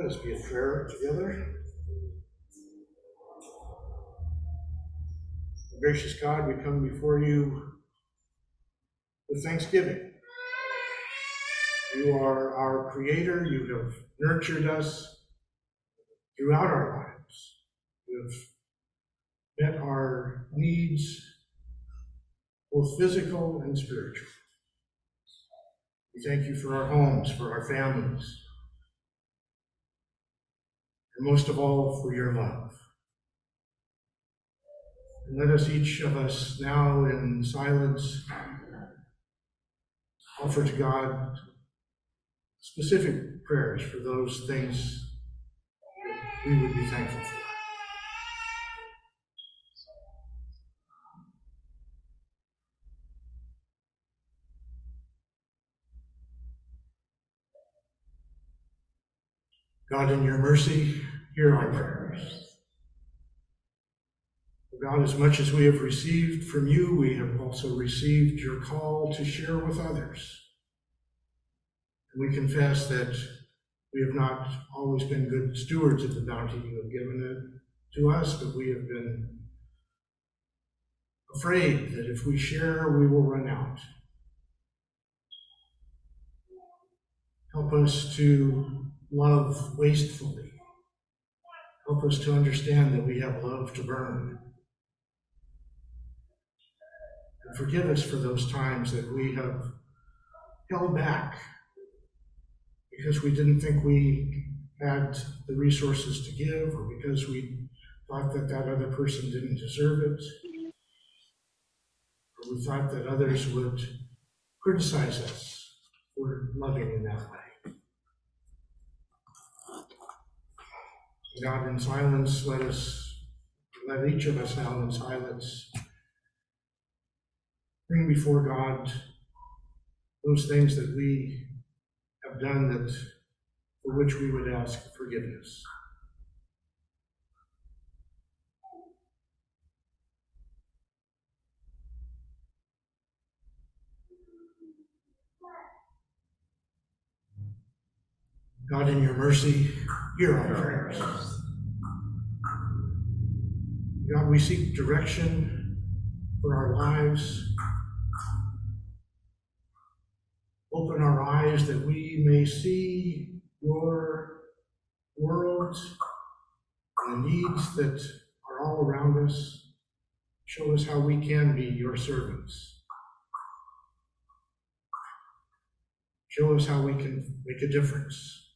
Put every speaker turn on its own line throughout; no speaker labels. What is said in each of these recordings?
Let us be in prayer together. Gracious God, we come before you with thanksgiving. You are our creator. You have nurtured us throughout our lives. You have met our needs, both physical and spiritual. We thank you for our homes, for our families, and most of all, for your love. And let us, each of us, now in silence, offer to God specific prayers for those things we would be thankful for. God, in your mercy, hear our prayers. God, as much as we have received from you, we have also received your call to share with others. And we confess that we have not always been good stewards of the bounty you have given it to us, but we have been afraid that if we share, we will run out. Help us to love wastefully. Help us to understand that we have love to burn. And forgive us for those times that we have held back because we didn't think we had the resources to give or because we thought that that other person didn't deserve it. Or we thought that others would criticize us for loving in that way. God, in silence, let us, let each of us now in silence bring before God those things that we have done that for which we would ask forgiveness. God, in your mercy, hear our prayers. God, we seek direction for our lives. Open our eyes that we may see your world and the needs that are all around us. Show us how we can be your servants. Show us how we can make a difference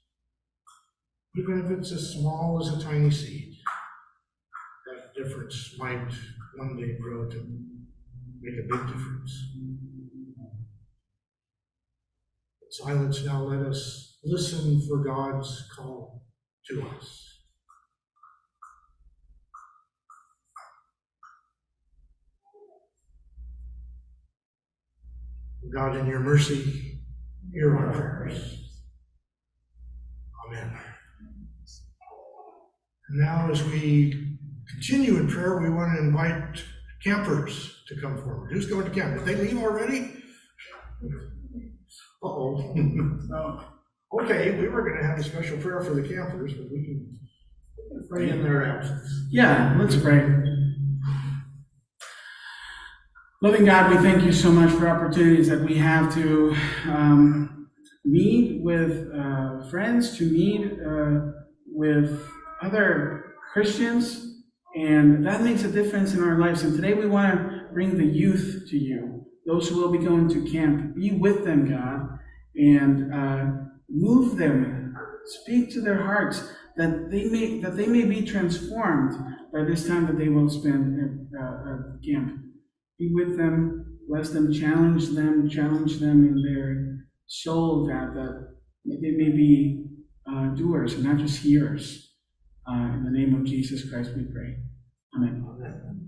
even if it's as small as a tiny seed, difference might one day grow to make a big difference. Silence now, let us listen for God's call to us. Oh God, in your mercy, hear our prayers. Amen. And now, as we continue in prayer, we want to invite campers to come forward. Who's going to camp? Did they leave already? Uh-oh. Okay, we were going to have a special prayer for the campers, but we can pray in their absence.
Yeah, let's pray. Loving God, we thank you so much for opportunities that we have to um, meet with uh, friends, to meet uh, with other Christians, and that makes a difference in our lives. And today we want to bring the youth to you, those who will be going to camp. Be with them, God, and uh, move them. Speak to their hearts that they may that they may be transformed by this time that they will spend at, uh, at camp. Be with them, bless them, challenge them, challenge them in their soul, God, that they may be uh, doers and not just hearers. Uh, in the name of Jesus Christ, we pray. Amen.
Amen.